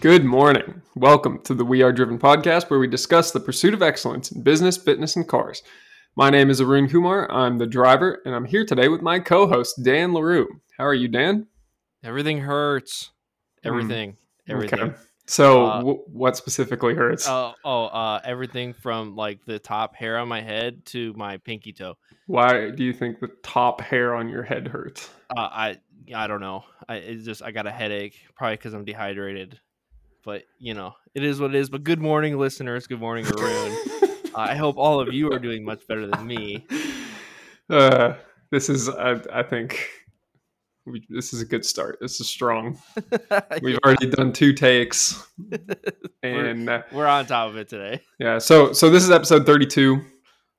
Good morning. Welcome to the We Are Driven podcast, where we discuss the pursuit of excellence in business, fitness, and cars. My name is Arun Coumar. I'm the driver, and I'm here today with my co host, Dan Larou. How are you, Dan? Everything hurts. Everything. Everything. Okay. So, Uh, w- what specifically hurts? Oh, oh, uh, everything from like the top hair on my head to my pinky toe. Why do you think the top hair on your head hurts? Uh, I, I don't know. I it's just I got a headache, probably because I'm dehydrated. But you know, it is what it is. But good morning, listeners. Good morning, Arun. I hope all of you are doing much better than me. Uh, this is, I, I think, we, this is a good start. This is strong. We've already done two takes, and uh, We're on top of it today. Yeah, so so this is episode 32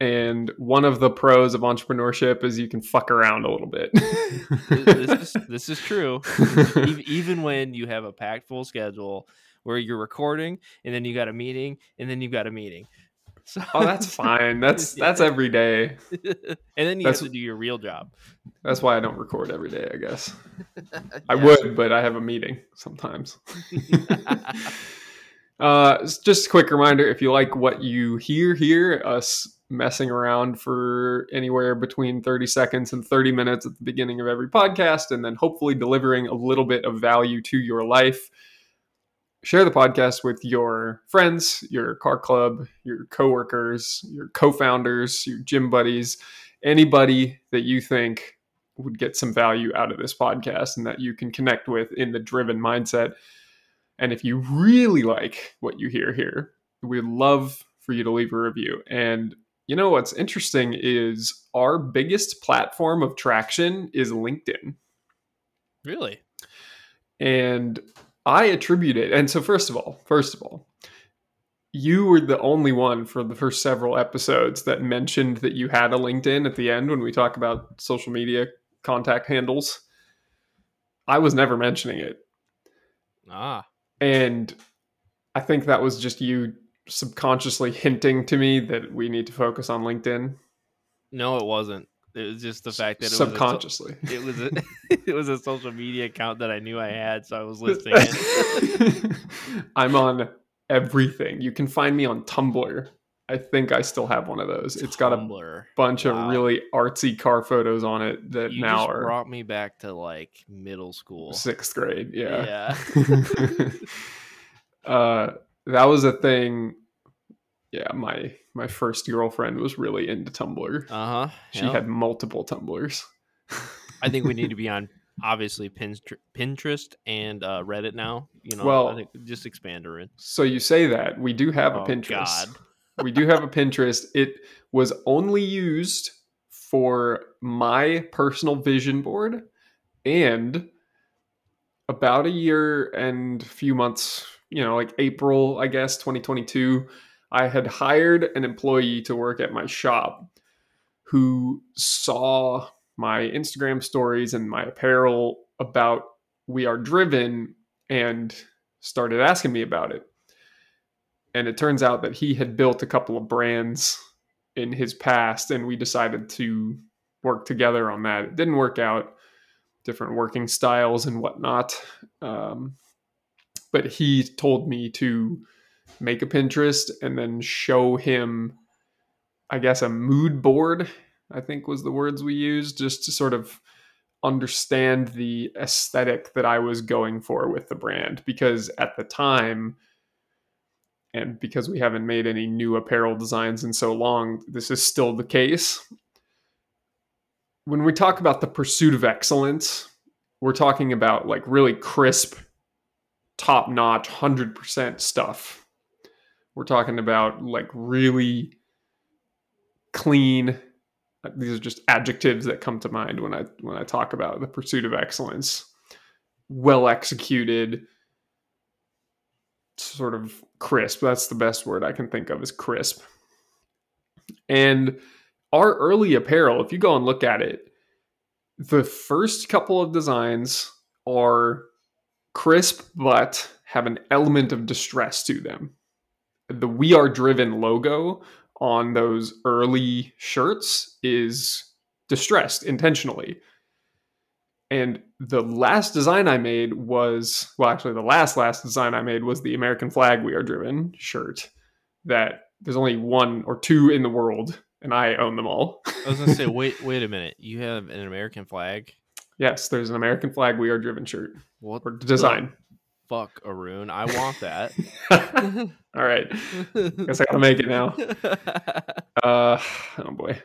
and one of the pros of entrepreneurship is you can fuck around a little bit. this is this is true. Even when you have a packed full schedule where you're recording and then you got a meeting and then you got a meeting. So oh, that's fine. That's that's every day. and then you That's- have to do your real job. That's why I don't record every day, I guess. I would, but I have a meeting sometimes. Uh, just a quick reminder if you like what you hear here, us messing around for anywhere between 30 seconds and 30 minutes at the beginning of every podcast, and then hopefully delivering a little bit of value to your life, share the podcast with your friends, your car club, your coworkers, your co founders, your gym buddies, anybody that you think would get some value out of this podcast and that you can connect with in the driven mindset. And if you really like what you hear here, we'd love for you to leave a review. And you know what's interesting is our biggest platform of traction is LinkedIn. really? And I attribute it. And so first of all, first of all, you were the only one for the first several episodes that mentioned that you had a LinkedIn at the end when we talk about social media contact handles. I was never mentioning it. Ah, And I think that was just you subconsciously hinting to me that we need to focus on LinkedIn no, it wasn't. It was just the fact that it was a subconsciously. it was a it was a social media account that I knew I had, so I was listing it. I'm on everything. You can find me on Tumblr. I think I still have one of those. It's got a Tumblr. bunch Wow. of really artsy car photos on it that You now just are brought me back to like middle school. sixth grade. Yeah. Yeah. uh, that was a thing. Yeah, my my first girlfriend was really into Tumblr. Uh huh. She had multiple Tumblrs. I think we need to be on obviously Pinterest, Pinterest and uh, Reddit now. You know, Well- I think just expand her in. So you say that we do have a Oh, Pinterest. God. we do have a Pinterest. It was only used for my personal vision board and about a year and a few months, you know, like April, I guess, 2022, I had hired an employee to work at my shop who saw my Instagram stories and my apparel about We Are Driven and started asking me about it. And it turns out that he had built a couple of brands in his past, and we decided to work together on that. It didn't work out, different working styles and whatnot. Um, but he told me to make a Pinterest and then show him, I guess, a mood board, I think was the words we used, just to sort of understand the aesthetic that I was going for with the brand. Because at the time, and because we haven't made any new apparel designs in so long, this is still the case. When we talk about the pursuit of excellence, we're talking about like really crisp, top notch, 100% stuff. We're talking about like really clean these are just adjectives that come to mind when I when I talk about the pursuit of excellence. Well executed, sort of crisp. That's the best word I can think of is crisp. And our early apparel, if you go and look at it, the first couple of designs are crisp but have an element of distress to them. The We Are Driven logo on those early shirts is distressed intentionally. And the last design I made was, well, actually, the last, last design I made was the American flag we are driven shirt that there's only one or two in the world and I own them all. I was gonna say, wait, wait a minute. You have an American flag? yes, there's an American flag we are driven shirt What or design. The fuck, Arun? I want that. all right. Guess I gotta make it now. Uh, oh boy.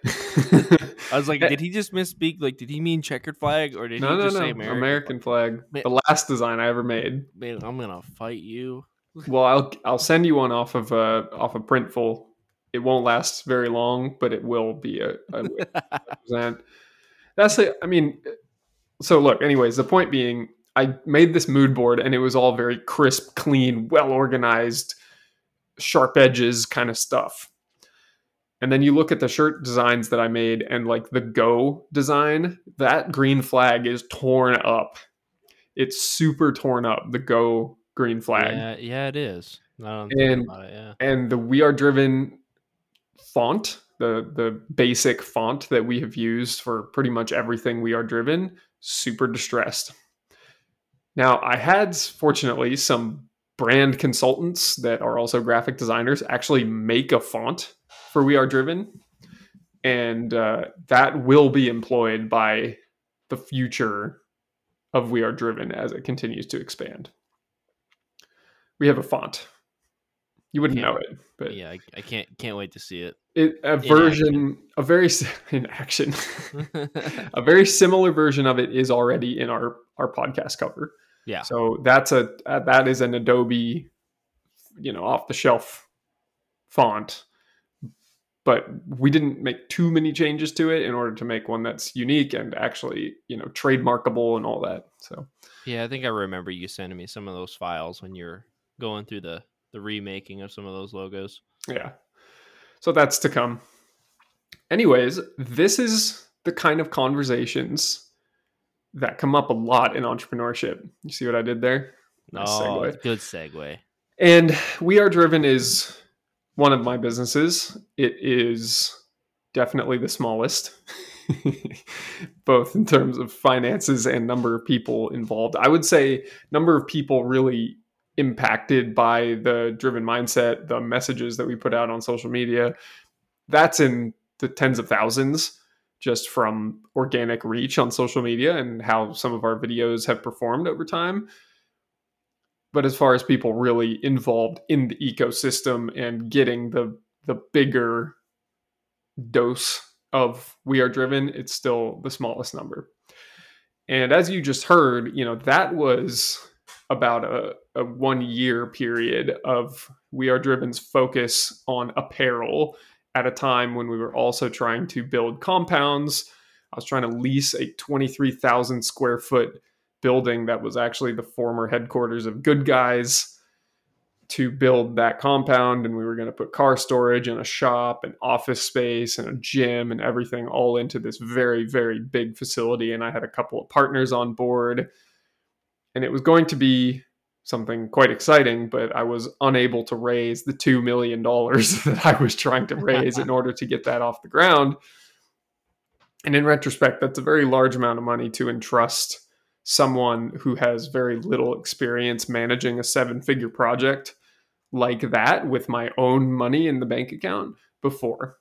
I was like, did he just misspeak? Like, did he mean checkered flag or did no, he no, just no. say American, American? flag. Man- The last design I ever made. Man, I'm gonna fight you. Well, I'll I'll send you one off of uh off of Printful. It won't last very long, but it will be a, a present. That's it. I mean, so look. Anyways, the point being, I made this mood board, and it was all very crisp, clean, well organized, sharp edges kind of stuff. And then you look at the shirt designs that I made, and like the Go design, that green flag is torn up. It's super torn up. The Go green flag yeah, yeah, it is. And- it. Yeah. and the we are driven font the the basic font that we have used for pretty much everything we are driven super distressed now i had fortunately some brand consultants that are also graphic designers actually make a font for we are driven and uh, that will be employed by the future of we are driven as it continues to expand. We have a font. You wouldn't know it but Yeah, I, I can't can't wait to see it. it, a version a very in action. A very similar version of it is already in our our podcast cover yeah. so that's a uh, that is an adobe you know off the shelf font but we didn't make too many changes to it in order to make one that's unique and actually you know trademarkable and all that so Yeah, I think I remember you sending me some of those files when you're going through the the remaking of some of those logos. Yeah. So that's to come. Anyways, this is the kind of conversations that come up a lot in entrepreneurship. You see what I did there? Nice oh, segue. good segue. And We Are Driven is one of my businesses. It is definitely the smallest, both in terms of finances and number of people involved. I would say number of people really impacted by the driven mindset, the messages that we put out on social media. That's in the tens of thousands just from organic reach on social media and how some of our videos have performed over time. But as far as people really involved in the ecosystem and getting the the bigger dose of we are driven it's still the smallest number. And as you just heard you know that was about a, a one year period of we are driven's focus on apparel at a time when we were also trying to build compounds i was trying to lease a 23000 square foot building that was actually the former headquarters of Goodguys to build that compound. And we were going to put car storage and a shop and office space and a gym and everything all into this very, very big facility. And I had a couple of partners on board. And it was going to be something quite exciting, but I was unable to raise the $2 million that I was trying to raise in order to get that off the ground. And in retrospect, that's a very large amount of money to entrust someone who has very little experience managing a seven figure project like that with my own money in the bank account before.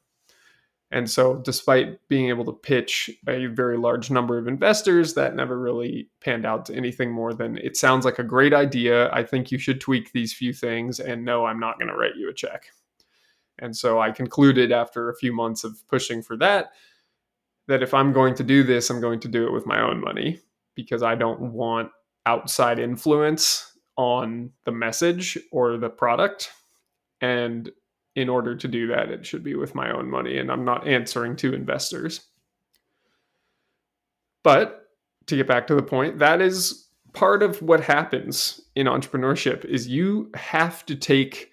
And so, despite being able to pitch a very large number of investors, that never really panned out to anything more than it sounds like a great idea. I think you should tweak these few things, and no, I'm not going to write you a check. And so, I concluded after a few months of pushing for that that if I'm going to do this, I'm going to do it with my own money because I don't want outside influence on the message or the product. And in order to do that, it should be with my own money, and I'm not answering to investors. But to get back to the point, that is part of what happens in entrepreneurship is you have to take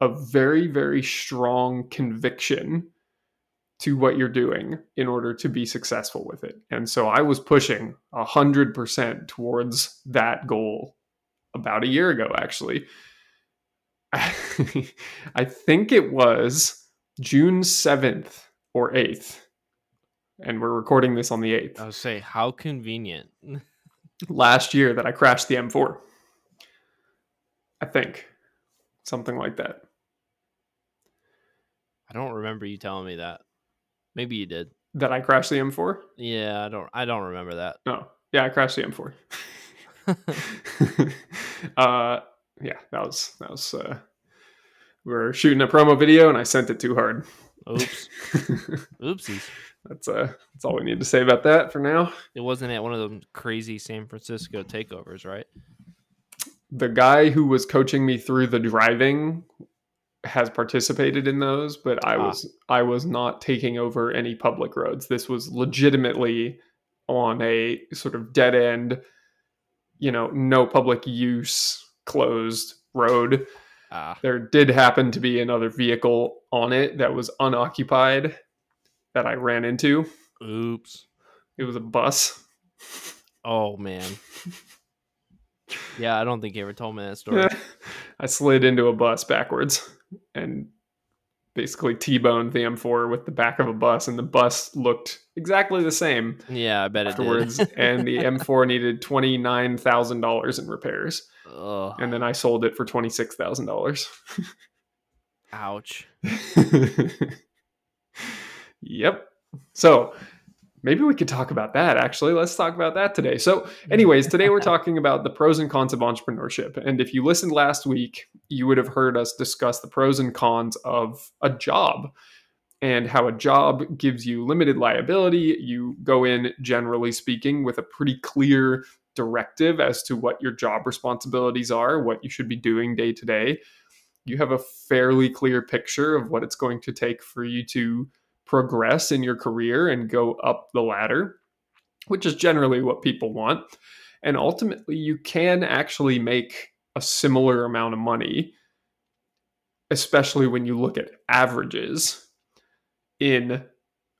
a very very strong conviction to what you're doing in order to be successful with it. And so I was pushing 100% towards that goal about a year ago, actually. I think it was June 7th or 8th. And we're recording this on the 8th. I would say how convenient. last year that I crashed the M4. I think something like that. I don't remember you telling me that. Maybe you did. That I crashed the M4? Yeah, I don't. I don't remember that. No. Yeah, I crashed the M4. uh, yeah, that was that was. Uh, we were shooting a promo video, and I sent it too hard. Oops. Oopsies. That's uh, that's all we need to say about that for now. It wasn't at one of those crazy San Francisco takeovers, right? The guy who was coaching me through the driving has participated in those, but I Ah. was I was not taking over any public roads. This was legitimately on a sort of dead end, you know, no public use, closed road. Ah, There did happen to be another vehicle on it that was unoccupied that I ran into. oops. It was a bus. Oh man. Yeah, I don't think you ever told me that story. I slid into a bus backwards and basically T-boned the M4 with the back of a bus, and the bus looked exactly the same Yeah, I bet it afterwards. did. and the M4 needed twenty nine thousand dollars in repairs, Ugh, and then I sold it for twenty six thousand dollars. ouch. yep. So maybe we could talk about that actually. Let's talk about that today. So, anyways, today we're talking about the pros and cons of entrepreneurship. And if you listened last week, you would have heard us discuss the pros and cons of a job and how a job gives you limited liability. You go in, generally speaking, with a pretty clear directive as to what your job responsibilities are, what you should be doing day to day. You have a fairly clear picture of what it's going to take for you to progress in your career and go up the ladder, which is generally what people want. And ultimately, you can actually make a similar amount of money, especially when you look at averages in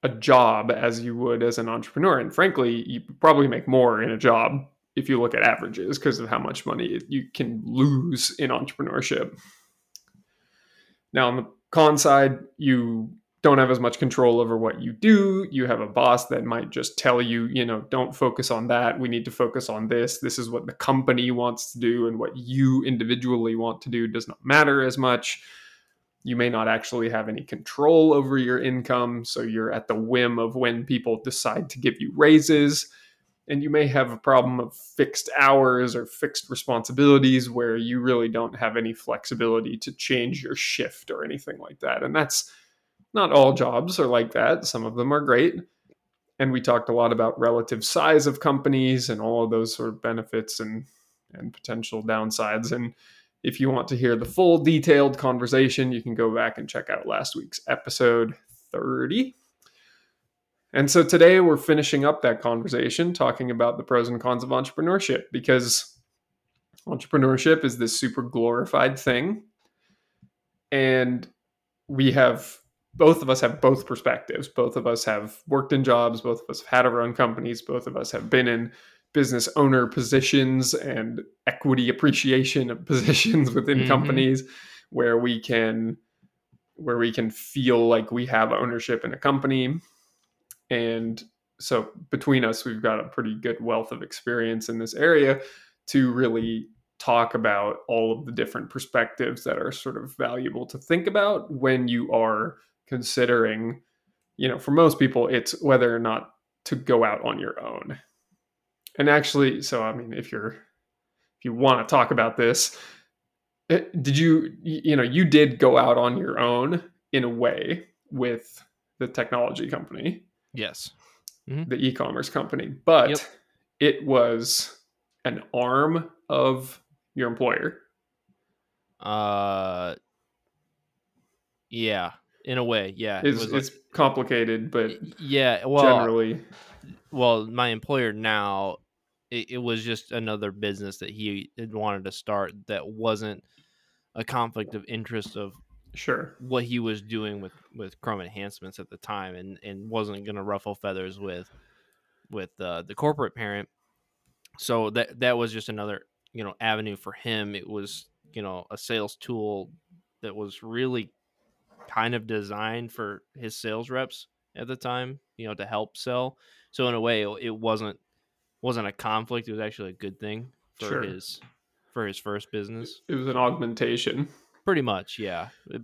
a job as you would as an entrepreneur. And frankly, you probably make more in a job if you look at averages because of how much money you can lose in entrepreneurship. Now, on the con side, you don't have as much control over what you do. You have a boss that might just tell you, you know, don't focus on that. We need to focus on this. This is what the company wants to do, and what you individually want to do does not matter as much. You may not actually have any control over your income. So you're at the whim of when people decide to give you raises. And you may have a problem of fixed hours or fixed responsibilities where you really don't have any flexibility to change your shift or anything like that. And that's not all jobs are like that. Some of them are great. And we talked a lot about relative size of companies and all of those sort of benefits and and potential downsides. And if you want to hear the full detailed conversation, you can go back and check out last week's episode 30. And so today we're finishing up that conversation talking about the pros and cons of entrepreneurship because entrepreneurship is this super glorified thing. And we have both of us have both perspectives. Both of us have worked in jobs, both of us have had our own companies, both of us have been in business owner positions and equity appreciation of positions within Mhm. companies where we can where we can feel like we have ownership in a company and so between us we've got a pretty good wealth of experience in this area to really talk about all of the different perspectives that are sort of valuable to think about when you are considering you know for most people it's whether or not to go out on your own and actually so i mean if you're if you want to talk about this eh, did you you know you did go out on your own in a way with the technology company Yes. the e-commerce company but Yep. it was an arm of your employer Uh. Yeah. In a way, yeah. It it's, was like- it's complicated but yeah. Well, generally well, my employer now, it, it was just another business that he had wanted to start that wasn't a conflict of interest of sure what he was doing with with Chrome enhancements at the time, and and wasn't going to ruffle feathers with with uh, the corporate parent. So that that was just another you know avenue for him. It was you know a sales tool that was really kind of designed for his sales reps at the time, you know, to help sell. So in a way, it- it wasn't wasn't a conflict. It was actually a good thing for Sure. his for his first business. It was an augmentation. Pretty much, yeah. It-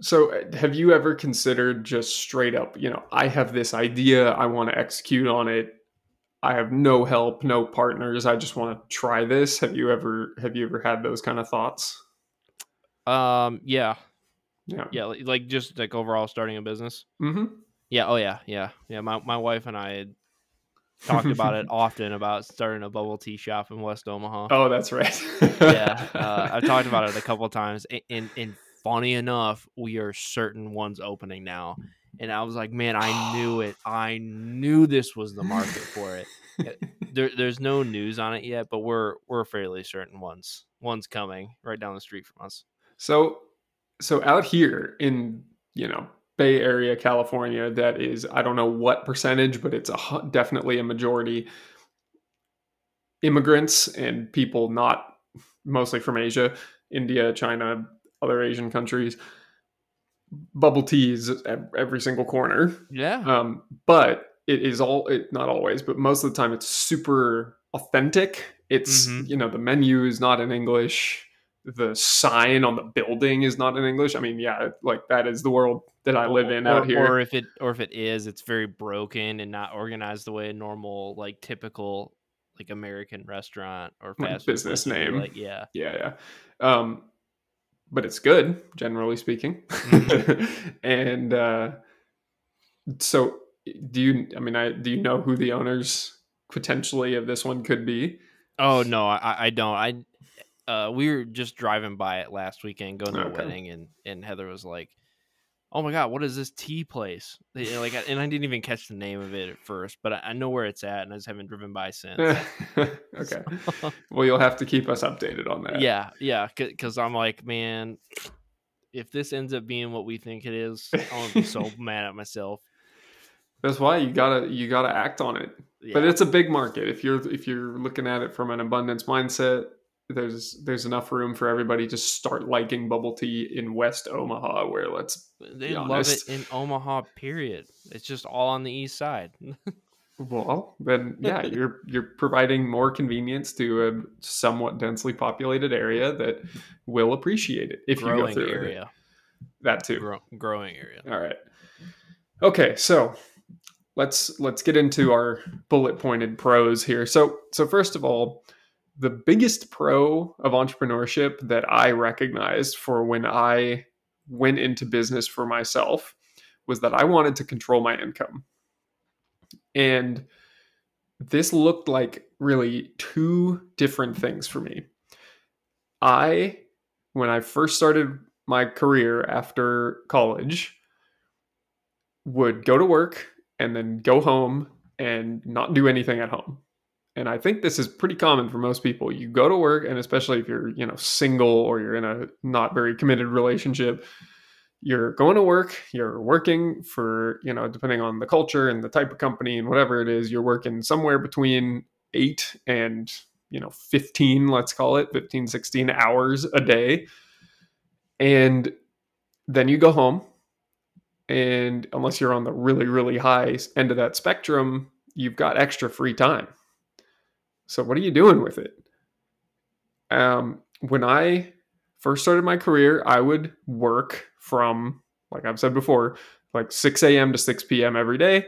So, uh, have you ever considered just straight up, you know, I have this idea, I want to execute on it. I have no help, no partners. I just want to try this. Have you ever have you ever had those kind of thoughts? Um, yeah, Yeah. yeah, like, like just like overall starting a business. Mhm. Yeah. Oh yeah. Yeah. Yeah. My my wife and I had talked about it often about starting a bubble tea shop in West Omaha. Oh, that's right. yeah, uh, I've talked about it a couple times, a- and and funny enough, we are certain one's opening now, and I was like, man, I knew it. I knew this was the market for it. There, there's no news on it yet, but we're we're fairly certain one's one's coming right down the street from us. So, so out here in you know Bay Area, California, that is I don't know what percentage, but it's a definitely a majority immigrants and people not mostly from Asia, India, China, other Asian countries. Bubble teas at every single corner. Yeah, Um, but it is all it not always, but most of the time it's super authentic. It's Mhm. you know the menu is not in English. The sign on the building is not in English. I mean, yeah, like that is the world that I live in or, out here. Or if it or if it is, it's very broken and not organized the way a normal, like typical, like American restaurant or fast food business name. Like yeah, yeah, yeah. Um, but it's good, generally speaking. Mhm. and uh, so, do you? I mean, I do you know who the owners potentially of this one could be? Oh no, I I don't. I uh we were just driving by it last weekend, going to a wedding, and and Heather was like, "Oh my god, what is this tea place?" Like, and I didn't even catch the name of it at first, but I, I know where it's at, and I just haven't driven by since. okay. Well, you'll have to keep us updated on that. yeah, yeah, because I'm like, man, if this ends up being what we think it is, I'm gonna be so mad at myself. That's why you gotta you gotta act on it. But it's a big market. If you're if you're looking at it from an abundance mindset, there's there's enough room for everybody to start liking bubble tea in West Omaha, where let's they love it in Omaha. Period. It's just all on the east side. well then yeah you're you're providing more convenience to a somewhat densely populated area that will appreciate it if you go growing through it. area, that too. Grow, growing area. All right. Okay, so let's let's get into our bullet pointed pros here. So so first of all, the biggest pro of entrepreneurship that I recognized for when I went into business for myself was that I wanted to control my income. And this looked like really two different things for me. I when I first started my career after college would go to work and then go home and not do anything at home. And I think this is pretty common for most people. You go to work and especially if you're, you know, single or you're in a not very committed relationship, you're going to work, you're working for, you know, depending on the culture and the type of company and whatever it is, you're working somewhere between 8 and, you know, 15, let's call it, 15 16 hours a day. And then you go home and unless you're on the really really high end of that spectrum you've got extra free time so what are you doing with it um, when i first started my career i would work from like i've said before like 6 a.m to 6 p.m every day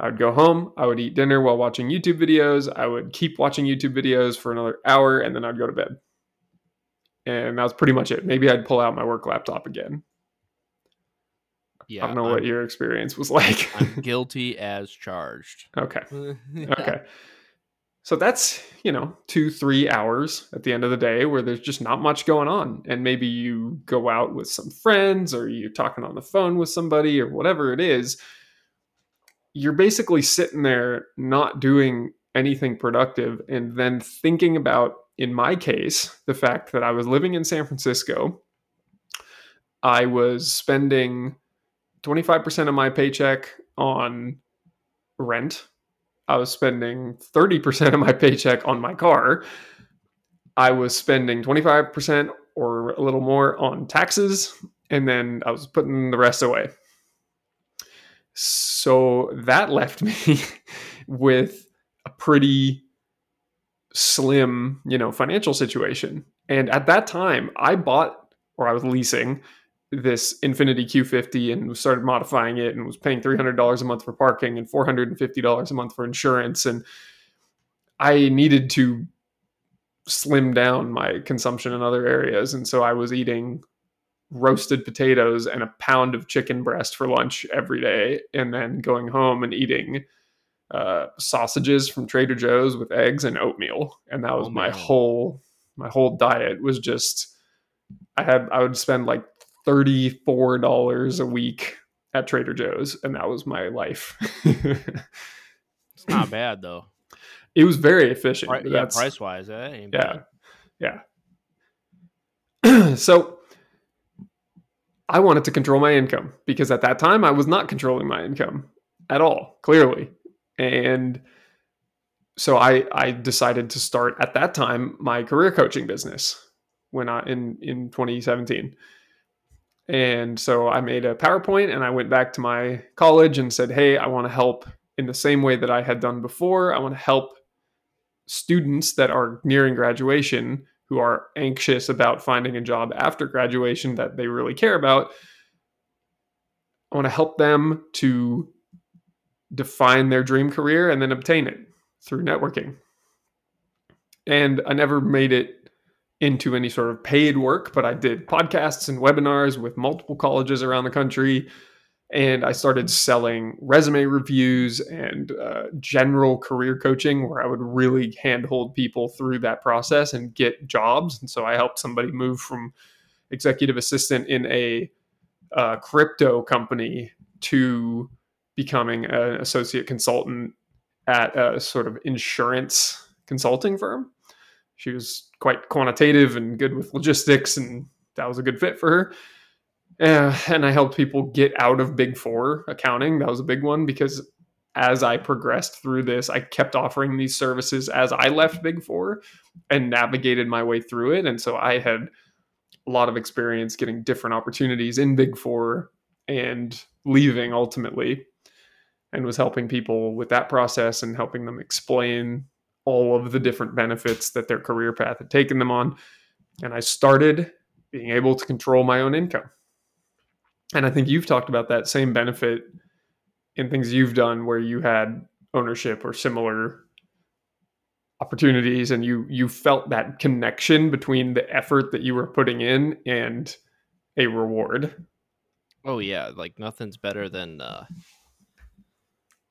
i would go home i would eat dinner while watching youtube videos i would keep watching youtube videos for another hour and then i'd go to bed and that was pretty much it maybe i'd pull out my work laptop again Yeah, I don't know I'm, what your experience was like. I'm guilty as charged. okay. Okay. So that's, you know, two, three hours at the end of the day where there's just not much going on. And maybe you go out with some friends or you're talking on the phone with somebody or whatever it is. You're basically sitting there not doing anything productive and then thinking about, in my case, the fact that I was living in San Francisco. I was spending 25% of my paycheck on rent. I was spending 30% of my paycheck on my car. I was spending 25% or a little more on taxes. And then I was putting the rest away. So that left me with a pretty slim, you know, financial situation. And at that time, I bought or I was leasing this Infiniti Q50 and started modifying it and was paying $300 a month for parking and $450 a month for insurance. And I needed to slim down my consumption in other areas. And so I was eating roasted potatoes and a pound of chicken breast for lunch every day, and then going home and eating uh, sausages from Trader Joe's with eggs and oatmeal. And that was Oh, my man. whole my whole diet was just I had I would spend like thirty four dollars a week at Trader Joe's, and that was my life. It's not bad though. it was very efficient. Pri- yeah, price wise, ain't yeah bad. yeah so i wanted to control my income because at that time i was not controlling my income at all clearly and so i i decided to start at that time my career coaching business when i in in 2017 and so i made a powerpoint and i went back to my college and said hey i want to help in the same way that i had done before i want to help students that are nearing graduation who are anxious about finding a job after graduation that they really care about. I want to help them to define their dream career and then obtain it through networking. And I never made it into any sort of paid work, but I did podcasts and webinars with multiple colleges around the country. And I started selling resume reviews and uh, general career coaching, where I would really handhold people through that process and get jobs. And so I helped somebody move from executive assistant in a uh, crypto company to becoming an associate consultant at a sort of insurance consulting firm. She was quite quantitative and good with logistics, and that was a good fit for her. Uh, and I helped people get out of Big Four accounting. That was a big one because as I progressed through this, I kept offering these services as I left Big Four and navigated my way through it. And so I had a lot of experience getting different opportunities in Big Four and leaving ultimately, and was helping people with that process and helping them explain all of the different benefits that their career path had taken them on. And I started being able to control my own income. And I think you've talked about that same benefit in things you've done where you had ownership or similar opportunities and you you felt that connection between the effort that you were putting in and a reward. Oh yeah, like nothing's better than uh,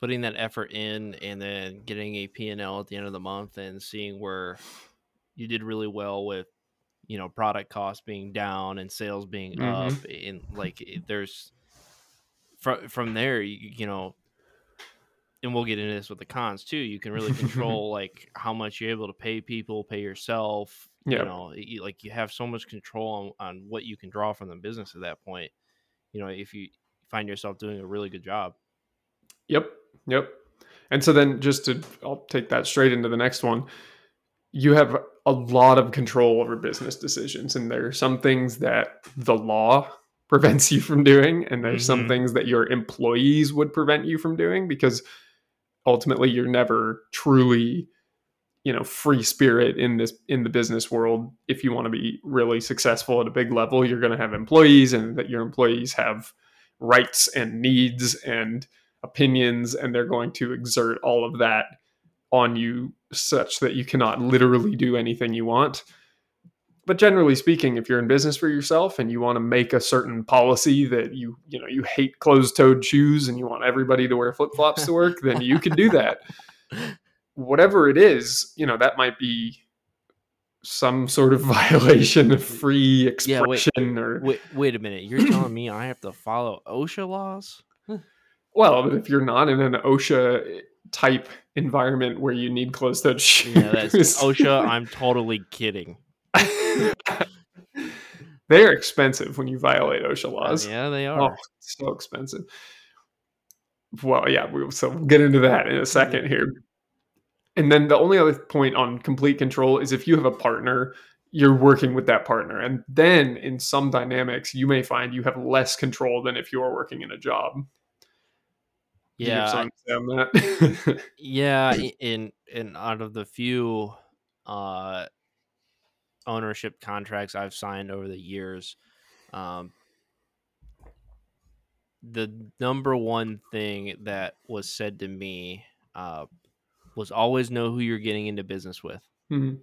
putting that effort in and then getting a P&L at the end of the month and seeing where you did really well with you know product costs being down and sales being Mhm. up and like there's from from there you, you know and we'll get into this with the cons too you can really control like how much you're able to pay people pay yourself Yeah. you know you, like you have so much control on, on what you can draw from the business at that point you know if you find yourself doing a really good job Yep. Yep. And so then just to I'll take that straight into the next one. You have a lot of control over business decisions and there are some things that the law prevents you from doing and there's some Mhm. things that your employees would prevent you from doing because ultimately you're never truly you know free spirit in this in the business world if you want to be really successful at a big level you're going to have employees and that your employees have rights and needs and opinions and they're going to exert all of that on you such that you cannot literally do anything you want. But generally speaking if you're in business for yourself and you want to make a certain policy that you you know you hate closed-toed shoes and you want everybody to wear flip-flops to work then you can do that. Whatever it is you know that might be some sort of violation of free Yeah, wait. expression or wait, wait a minute. You're telling me i have to follow osha laws Well, but if you're not in an OSHA type environment where you need closed toed shoes, yeah that's osha i'm totally kidding They're expensive when you violate OSHA laws. yeah they Oh, are so expensive. Well, yeah, we'll, so we'll get into that in a second here. And then the only other point on complete control is if you have a partner, you're working with that partner. And then in some dynamics, you may find you have less control than if you are working in a job. Do you have Yeah, I- something to say on that? yeah. In in out of the few uh, ownership contracts I've signed over the years, um, the number one thing that was said to me uh, was always know who you're getting into business with. Mhm.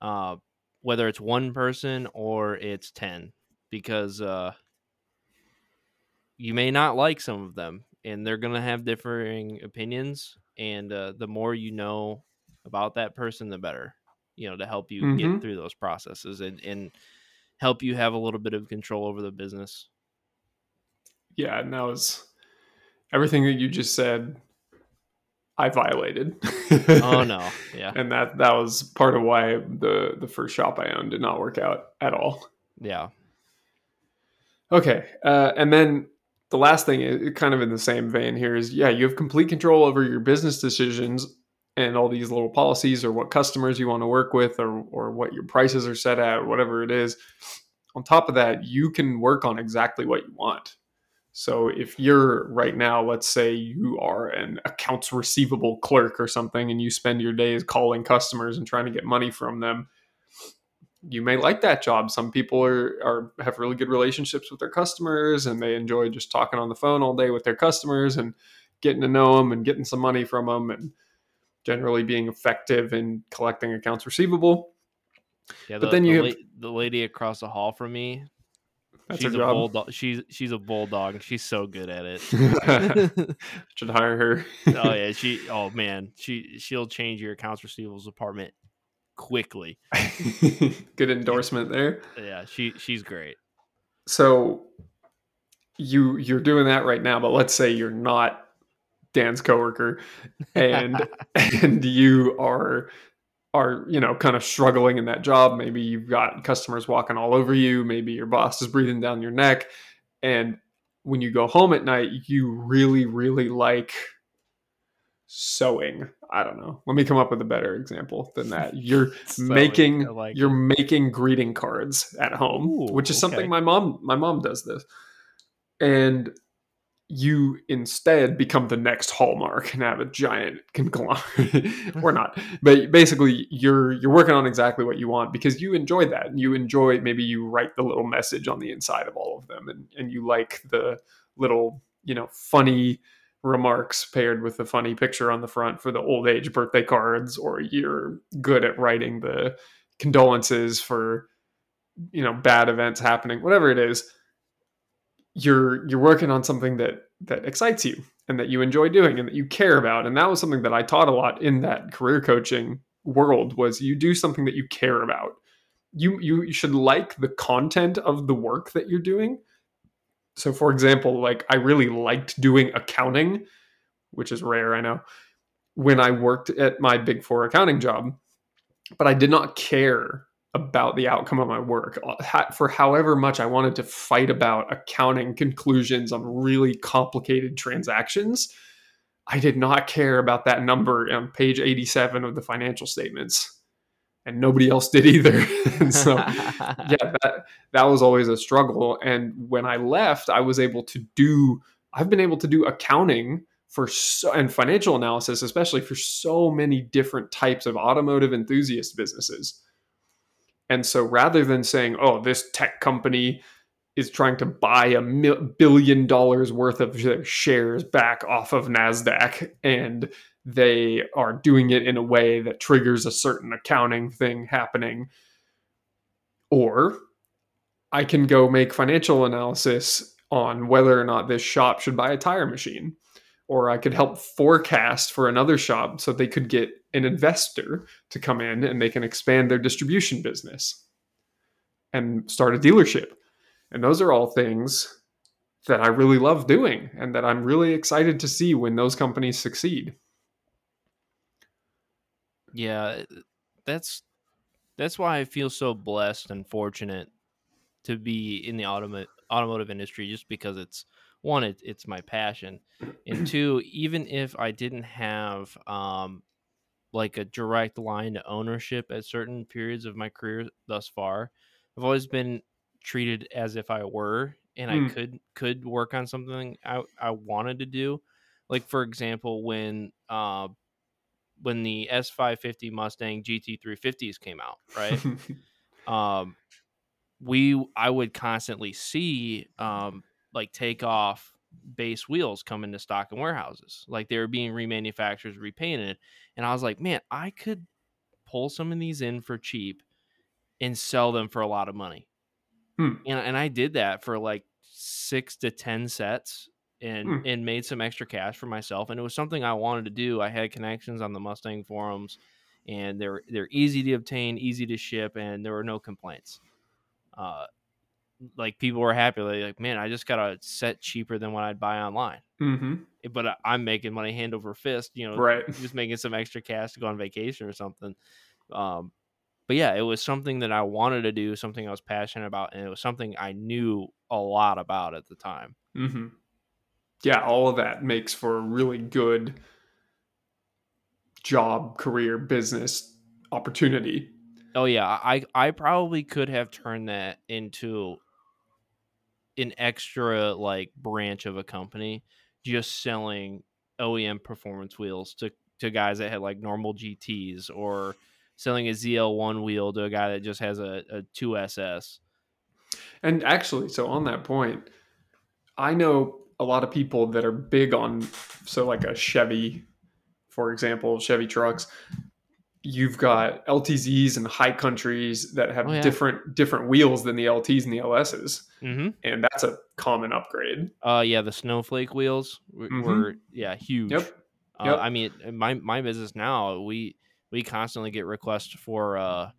uh, whether it's one person or it's 10 because uh, you may not like some of them and they're going to have differing opinions and uh, the more you know about that person the better you know to help you Mhm. get through those processes and, and help you have a little bit of control over the business yeah, and that was everything that you just said. I violated. oh no yeah and that that was part of why the the first shop I owned did not work out at all. yeah Okay, uh, and then the last thing, kind of in the same vein here, is yeah, you have complete control over your business decisions and all these little policies, or what customers you want to work with, or or what your prices are set at, or whatever it is. On top of that, you can work on exactly what you want. So if you're right now, let's say you are an accounts receivable clerk or something, and you spend your days calling customers and trying to get money from them, you may like that job. Some people are, are have really good relationships with their customers and they enjoy just talking on the phone all day with their customers and getting to know them and getting some money from them and generally being effective in collecting accounts receivable. yeah But the, then you the, have- the lady across the hall from me That's she's a job. bulldog she's she's a bulldog and she's so good at it Should hire her. oh yeah, she. Oh man, she she'll change your accounts receivables department quickly. good endorsement there. Yeah, she she's great. So you you're doing that right now, but let's say you're not Dan's coworker and and you are are you know kind of struggling in that job maybe you've got customers walking all over you maybe your boss is breathing down your neck and when you go home at night you really really like sewing i don't know. Let me come up with a better example than that. You're Sewing, making like you're making greeting cards at home Ooh, which is okay. something my mom my mom does this. And you instead become the next hallmark and have a giant conglomerate. Or not. But basically you're you're working on exactly what you want because you enjoy that. And you enjoy maybe you write the little message on the inside of all of them and, and you like the little you know funny remarks paired with the funny picture on the front for the old age birthday cards or you're good at writing the condolences for you know bad events happening whatever it is you're you're working on something that that excites you and that you enjoy doing and that you care about. And that was something that I taught a lot in that career coaching world was you do something that you care about. You you should like the content of the work that you're doing so for example like I really liked doing accounting which is rare I know when I worked at my big 4 accounting job but I did not care about the outcome of my work uh, for however much I wanted to fight about accounting conclusions on really complicated transactions. I did not care about that number on page 87 of the financial statements. And nobody else did either. and so yeah, that that was always a struggle. And when I left, I was able to do. I've been able to do accounting for so, and financial analysis, especially for so many different types of automotive enthusiast businesses. And so, rather than saying, "Oh, this tech company is trying to buy a mil- billion dollars worth of their shares back off of Nasdaq," and they are doing it in a way that triggers a certain accounting thing happening, or I can go make financial analysis on whether or not this shop should buy a tire machine. Or I could help forecast for another shop so they could get an investor to come in and they can expand their distribution business and start a dealership. And those are all things that I really love doing and that I'm really excited to see when those companies succeed. Yeah, that's that's why I feel so blessed and fortunate to be in the automotive automotive industry, just because it's one, it, it's my passion, and two, even if I didn't have um like a direct line to ownership at certain periods of my career thus far, I've always been treated as if I were and I Hmm. could could work on something I I wanted to do like for example, when uh, when the S550 Mustang GT350s came out, right? um, we I would constantly see um, like take off base wheels come into stock in warehouses, like they were being remanufactured, repainted, and I was like, man, I could pull some of these in for cheap and sell them for a lot of money. Hmm. And, and I did that for like six to 10 sets and, Hmm. and made some extra cash for myself. And it was something I wanted to do. I had connections on the Mustang forums and they're, they're easy to obtain, easy to ship, and there were no complaints. Uh, like people were happy. They're like, man, I just got a set cheaper than what I'd buy online. hmm But I- I'm making money hand over fist, you know, Right. just making some extra cash to go on vacation or something. Um, but yeah, it was something that I wanted to do, something I was passionate about, and it was something I knew a lot about at the time. hmm Yeah, all of that makes for a really good job, career, business opportunity. Oh yeah, I I probably could have turned that into an extra like branch of a company, just selling OEM performance wheels to to guys that had like normal GTS or selling a ZL1 wheel to a guy that just has a, a 2SS. And actually, so on that point, I know a lot of people that are big on, so like a Chevy, for example, Chevy trucks. You've got LTZs and high countries that have Oh, yeah. different different wheels than the LTs and the LSs, Mm-hmm. and that's a common upgrade. Uh, yeah, the snowflake wheels were, Mhm. were yeah huge. Yep. Uh, Yep. I mean, my my business now, we we constantly get requests for uh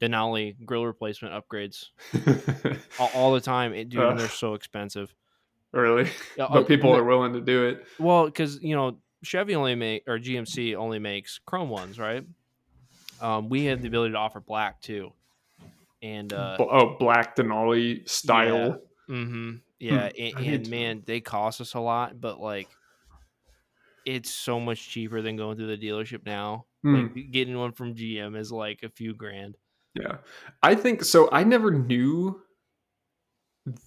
Denali grill replacement upgrades all, all the time. It, dude, and they're so expensive. Really, Yeah, but people and are willing to do it. well because you know Chevy only make or GMC only makes chrome ones, right? Um, we have the ability to offer black too, and uh, oh, black Denali style. Mm-hmm. Yeah, Hmm, and, and to- man, they cost us a lot, but like, it's so much cheaper than going through the dealership now. Hmm. Like getting one from GM is like a few grand. Yeah. I think so I never knew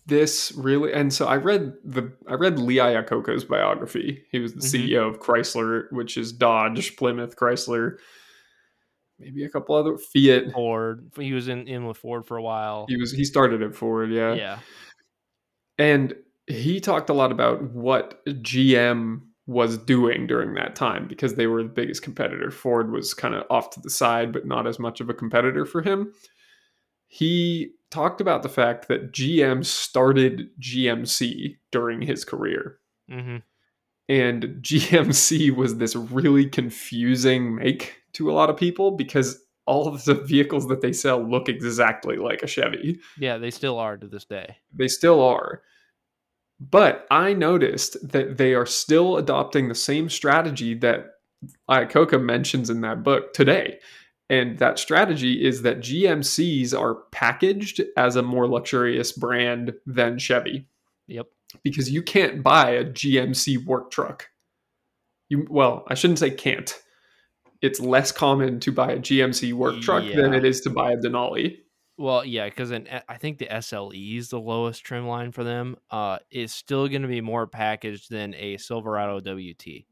this really and so I read the I read Lee Iacocca's biography. He was the Mhm. CEO of Chrysler, which is Dodge, Plymouth, Chrysler, maybe a couple other Fiat. Ford, he was in, in with Ford for a while. He was he started at Ford, yeah. Yeah, And he talked a lot about what GM was doing during that time because they were the biggest competitor. Ford was kind of off to the side, but not as much of a competitor for him. He talked about the fact that GM started GMC during his career. hmm And GMC was this really confusing make to a lot of people because all of the vehicles that they sell look exactly like a Chevy. yeah, they still are to this day. They still are. But I noticed that they are still adopting the same strategy that Iacocca mentions in that book today. And that strategy is that GMCs are packaged as a more luxurious brand than Chevy Yep. because you can't buy a GMC work truck. You well, I shouldn't say can't. It's less common to buy a GMC work truck than it is to buy a Denali. Well, yeah, because I think the SLE is the lowest trim line for them. Uh, is still going to be more packaged than a Silverado WT.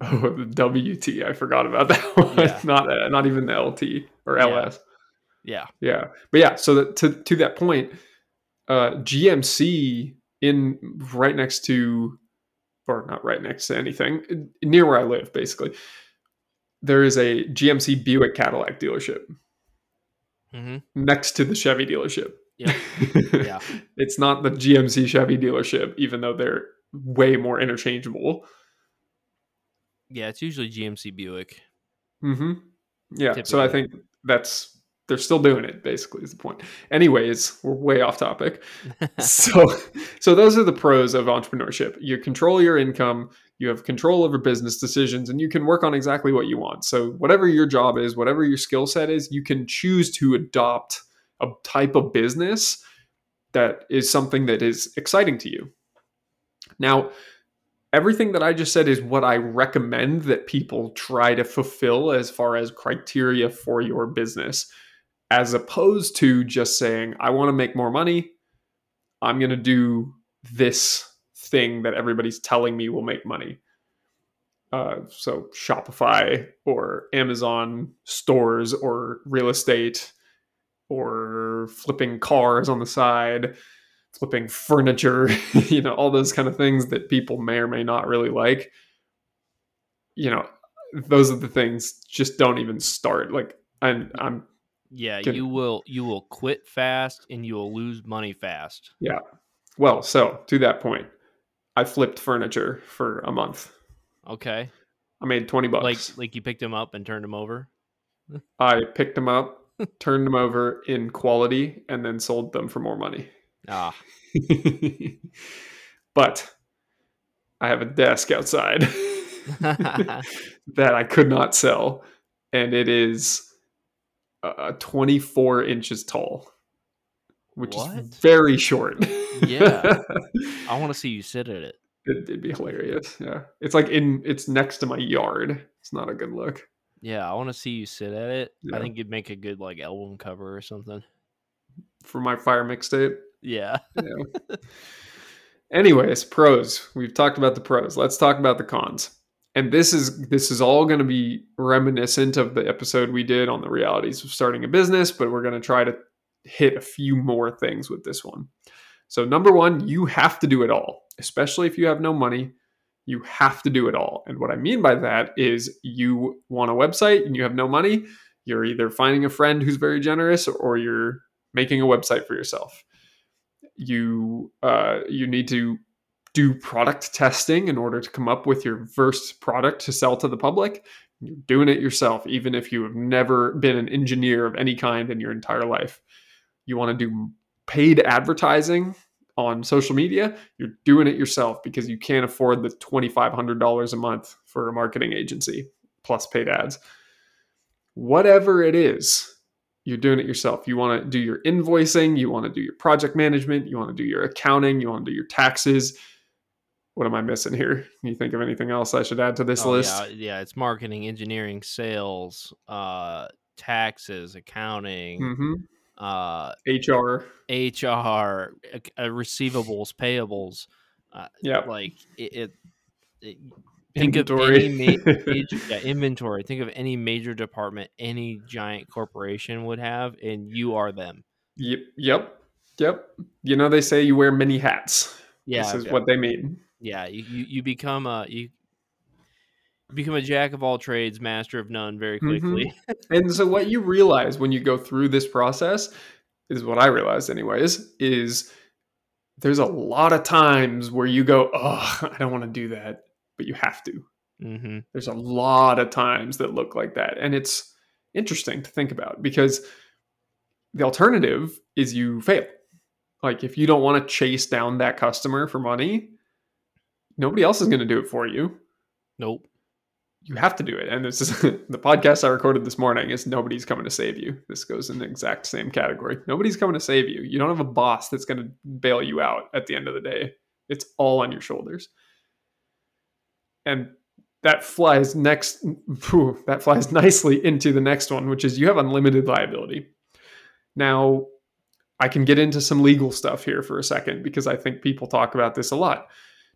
Oh, the WT. I forgot about that one. Yeah. not uh, not even the LT or LS. Yeah. Yeah, but yeah. So that, to to that point, uh, GMC in right next to, or not right next to anything, near where I live, basically. There is a GMC Buick Cadillac dealership hmm next to the Chevy dealership. Yep. Yeah. it's not the GMC Chevy dealership, even though they're way more interchangeable. Yeah, it's usually GMC Buick. Mm-hmm. Yeah. So I think that's they're still doing it. Basically, is the point. Anyways, we're way off topic. so, so those are the pros of entrepreneurship. You control your income. You have control over business decisions, and you can work on exactly what you want. So, whatever your job is, whatever your skill set is, you can choose to adopt a type of business that is something that is exciting to you. Now, everything that I just said is what I recommend that people try to fulfill as far as criteria for your business, as opposed to just saying, I want to make more money. I'm going to do this thing that everybody's telling me will make money. uh, so Shopify or Amazon stores or real estate or flipping cars on the side, flipping furniture, you know, all those kind of things that people may or may not really like. You know, those are the things just don't even start. Like I'm I'm Yeah, you will you will quit fast and you will lose money fast. yeah. Well, so to that point, I flipped furniture for a month. Okay. I made 20 bucks. Like like you picked them up and turned them over. I picked them up, turned them over in quality, and then sold them for more money. Ah, but I have a desk outside that I could not sell, and it is uh, 24 inches tall, which What? is very short. Yeah. I want to see you sit at it. it, it'd be hilarious. Yeah, it's like in it's next to my yard. It's not a good look. Yeah, I want to see you sit at it. I think you'd make a good like album cover or something. for my fire mixtape. Yeah. Anyways, pros. We've talked about the pros. Let's talk about the cons. And this is this is all going to be reminiscent of the episode we did on the realities of starting a business, but we're going to try to hit a few more things with this one. So number 1, you have to do it all, especially if you have no money. You have to do it all. And what I mean by that is you want a website and you have no money, you're either finding a friend who's very generous or you're making a website for yourself. You uh, you need to do product testing in order to come up with your first product to sell to the public. You're doing it yourself, even if you have never been an engineer of any kind in your entire life. You want to do paid advertising on social media, you're doing it yourself because you can't afford the $2,500 a month for a marketing agency plus paid ads. Whatever it is, you're doing it yourself. You want to do your invoicing, you want to do your project management, you want to do your accounting, you want to do your taxes. What am I missing here? Can you think of anything else I should add to this Oh, list? Yeah, yeah, it's marketing, engineering, sales, uh, taxes, accounting, hmm uh, HR. HR, uh, receivables, payables. Uh, Yeah. like it. it, it think Inventory. of any ma- major, yeah, inventory. Think of any major department any giant corporation would have, and you are them. Yep. Yep. Yep. You know, they say you wear many hats. Yeah, this is yeah. what they mean. yeah. You, you you become a you become a jack of all trades, master of none, very Mhm. quickly. And so what you realize when you go through this process is what I realized anyways, is there's a lot of times where you go, Oh, I don't want to do that, but you have to. hmm There's a lot of times that look like that. And it's interesting to think about because the alternative is you fail. Like if you don't want to chase down that customer for money, nobody else is going to do it for you. Nope. You have to do it. And this is the podcast I recorded this morning is nobody's coming to save you. This goes in the exact same category. Nobody's coming to save you. You don't have a boss that's going to bail you out at the end of the day. It's all on your shoulders. And that flies next phew, that flies nicely into the next one, which is you have unlimited liability. Now, I can get into some legal stuff here for a second because I think people talk about this a lot.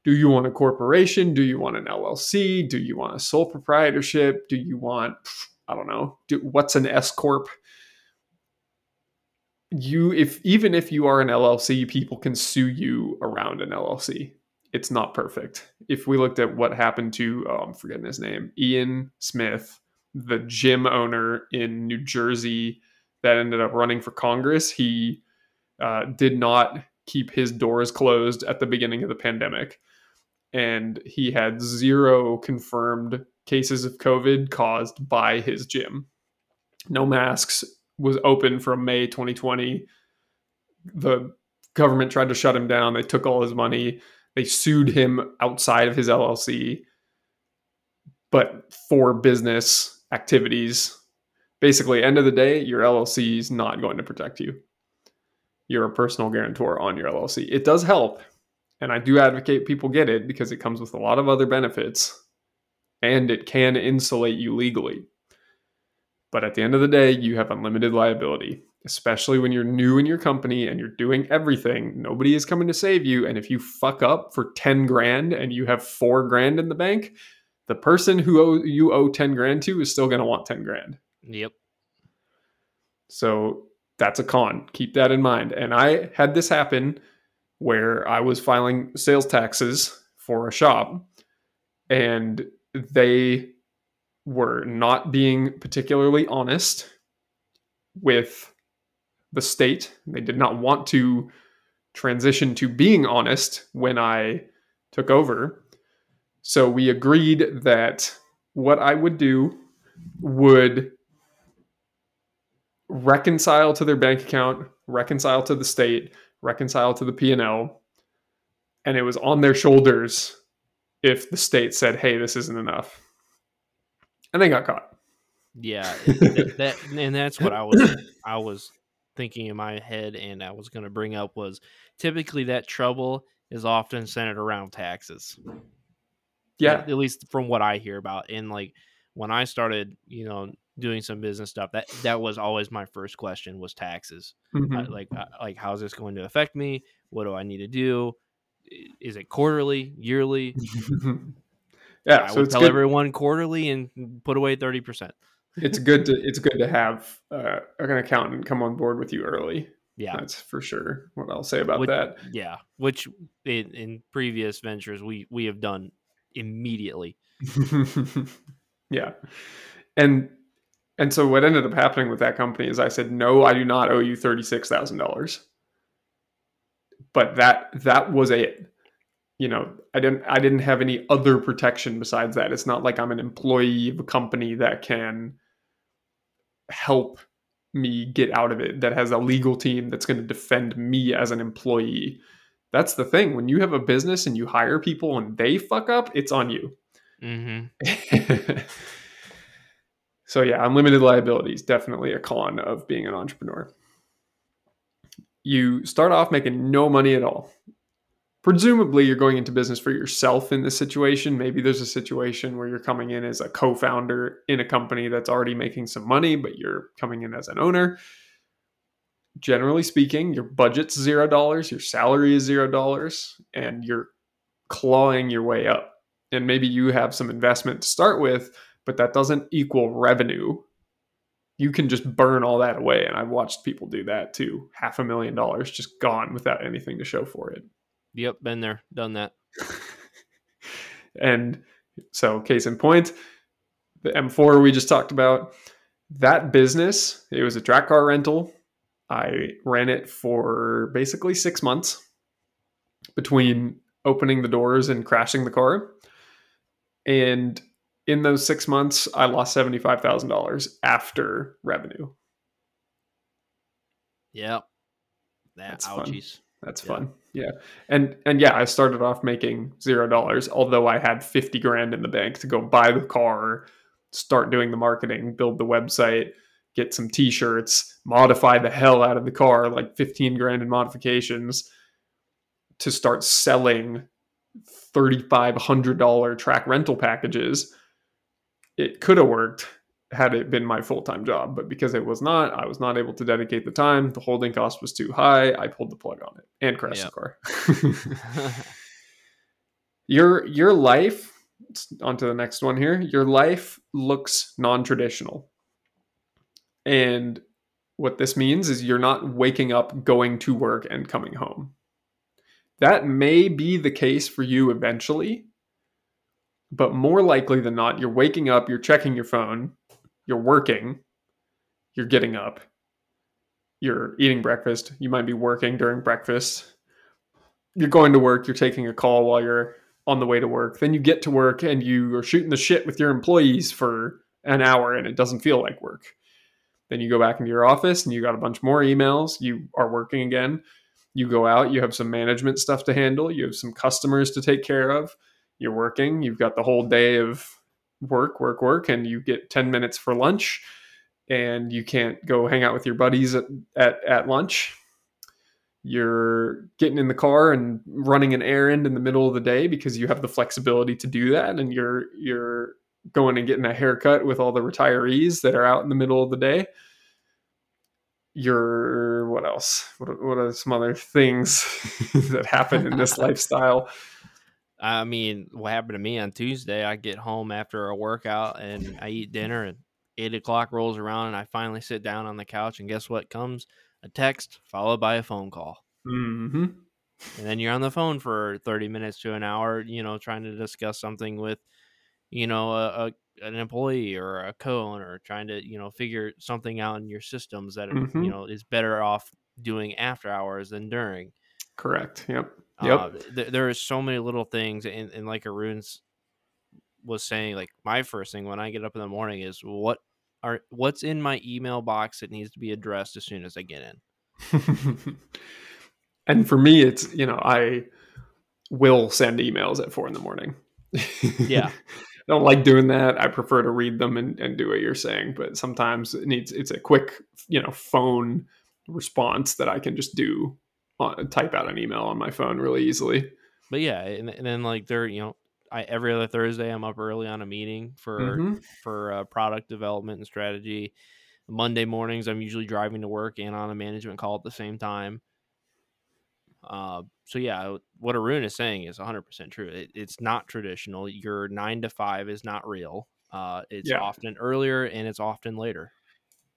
Do you want a corporation? Do you want an LLC? Do you want a sole proprietorship? Do you want I don't know. Do, what's an S corp? You if even if you are an LLC, people can sue you around an LLC. It's not perfect. If we looked at what happened to oh, I'm forgetting his name, Ian Smith, the gym owner in New Jersey that ended up running for Congress, he uh, did not keep his doors closed at the beginning of the pandemic. And he had zero confirmed cases of COVID caused by his gym. No masks, was open from May 2020. The government tried to shut him down. They took all his money. They sued him outside of his LLC, but for business activities. Basically, end of the day, your LLC is not going to protect you you're a personal guarantor on your LLC. It does help, and I do advocate people get it because it comes with a lot of other benefits and it can insulate you legally. But at the end of the day, you have unlimited liability, especially when you're new in your company and you're doing everything. Nobody is coming to save you. And if you fuck up for 10 grand and you have four grand in the bank, the person who owe, you owe 10 grand to is still going to want 10 grand. Yep. So that's a con. Keep that in mind. And I had this happen where I was filing sales taxes for a shop and they were not being particularly honest with the state. They did not want to transition to being honest when I took over. So we agreed that what I would do would reconcile to their bank account, reconcile to the state, reconcile to the P&L, and it was on their shoulders if the state said, "Hey, this isn't enough." And they got caught. Yeah, that, and that's what I was I was thinking in my head and I was going to bring up was typically that trouble is often centered around taxes. Yeah. At, at least from what I hear about. And like when I started, you know, doing some business stuff, that that was always my first question was taxes. Mhm. Uh, like uh, like how's this going to affect me? What do I need to do? Is it quarterly, yearly? yeah, I so would tell good. everyone quarterly and put away 30%. It's good to it's good to have uh, an accountant come on board with you early. Yeah. That's for sure. What I'll say about Would- that. Yeah, which in, in previous ventures we we have done immediately. yeah. And and so what ended up happening with that company is I said, no, I do not owe you thirty six thousand dollars. But that that was it. You know, I didn't I didn't have any other protection besides that. It's not like I'm an employee of a company that can help me get out of it, that has a legal team that's going to defend me as an employee. That's the thing. When you have a business and you hire people and they fuck up, it's on you. Mm-hmm. so yeah, unlimited liability is definitely a con of being an entrepreneur. You start off making no money at all. Presumably, you're going into business for yourself in this situation. Maybe there's a situation where you're coming in as a co founder in a company that's already making some money, but you're coming in as an owner. Generally speaking, your budget's zero dollars, your salary is zero dollars, and you're clawing your way up. And maybe you have some investment to start with, but that doesn't equal revenue. You can just burn all that away. And I've watched people do that too. Half a million dollars just gone without anything to show for it. Yep, been there, done that. and so, case in point, the M4 we just talked about, that business, it was a track car rental. I ran it for basically six months between opening the doors and crashing the car. And in those six months, I lost $75,000 after revenue. Yep. That That's fun. That's Yeah. fun. Yeah. And and yeah, I started off making zero dollars, although I had 50 grand in the bank to go buy the car, start doing the marketing, build the website, get some t-shirts, modify the hell out of the car, like 15 grand in modifications to start selling $3,500 track rental packages. It could have worked had it been my full-time job, but because it was not, I was not able to dedicate the time. The holding cost was too high. I pulled the plug on it and crashed Yep. the car. your your life on to the next one here. Your life looks non-traditional. And what this means is you're not waking up, going to work and coming home. That may be the case for you eventually, but more likely than not, you're waking up, you're checking your phone, you're working, you're getting up, you're eating breakfast, you might be working during breakfast, you're going to work, you're taking a call while you're on the way to work. Then you get to work and you are shooting the shit with your employees for an hour and it doesn't feel like work. Then you go back into your office and you got a bunch more emails, you are working again. You go out, you have some management stuff to handle, you have some customers to take care of. You're working, you've got the whole day of work, work, work, and you get 10 minutes for lunch and you can't go hang out with your buddies at, at, at lunch. You're getting in the car and running an errand in the middle of the day because you have the flexibility to do that and you're you're going and getting a haircut with all the retirees that are out in the middle of the day. You're what else? What, what are some other things that happen in this lifestyle? I mean, what happened to me on Tuesday? I get home after a workout and I eat dinner, and eight o'clock rolls around, and I finally sit down on the couch, and guess what comes? A text followed by a phone call. Mm-hmm. And then you're on the phone for 30 minutes to an hour, you know, trying to discuss something with, you know, a, a an employee or a co-owner, trying to, you know, figure something out in your systems that, Mhm. you know, is better off doing after hours than during. Correct. Yep. Yep. Uh, th- there are so many little things, and, and like Arun's was saying, like my first thing when I get up in the morning is what are what's in my email box that needs to be addressed as soon as I get in. and for me, it's you know I will send emails at four in the morning. Yeah. I don't like doing that. I prefer to read them and, and do what you're saying. But sometimes it needs it's a quick you know phone response that I can just do type out an email on my phone really easily. But yeah, and, and then like they're you know I every other Thursday I'm up early on a meeting for Mhm. for uh, product development and strategy. Monday mornings I'm usually driving to work and on a management call at the same time. Uh, so yeah, what Arun is saying is 100 percent true. It, it's not traditional. Your nine to five is not real. Uh, it's Yeah. often earlier and it's often later.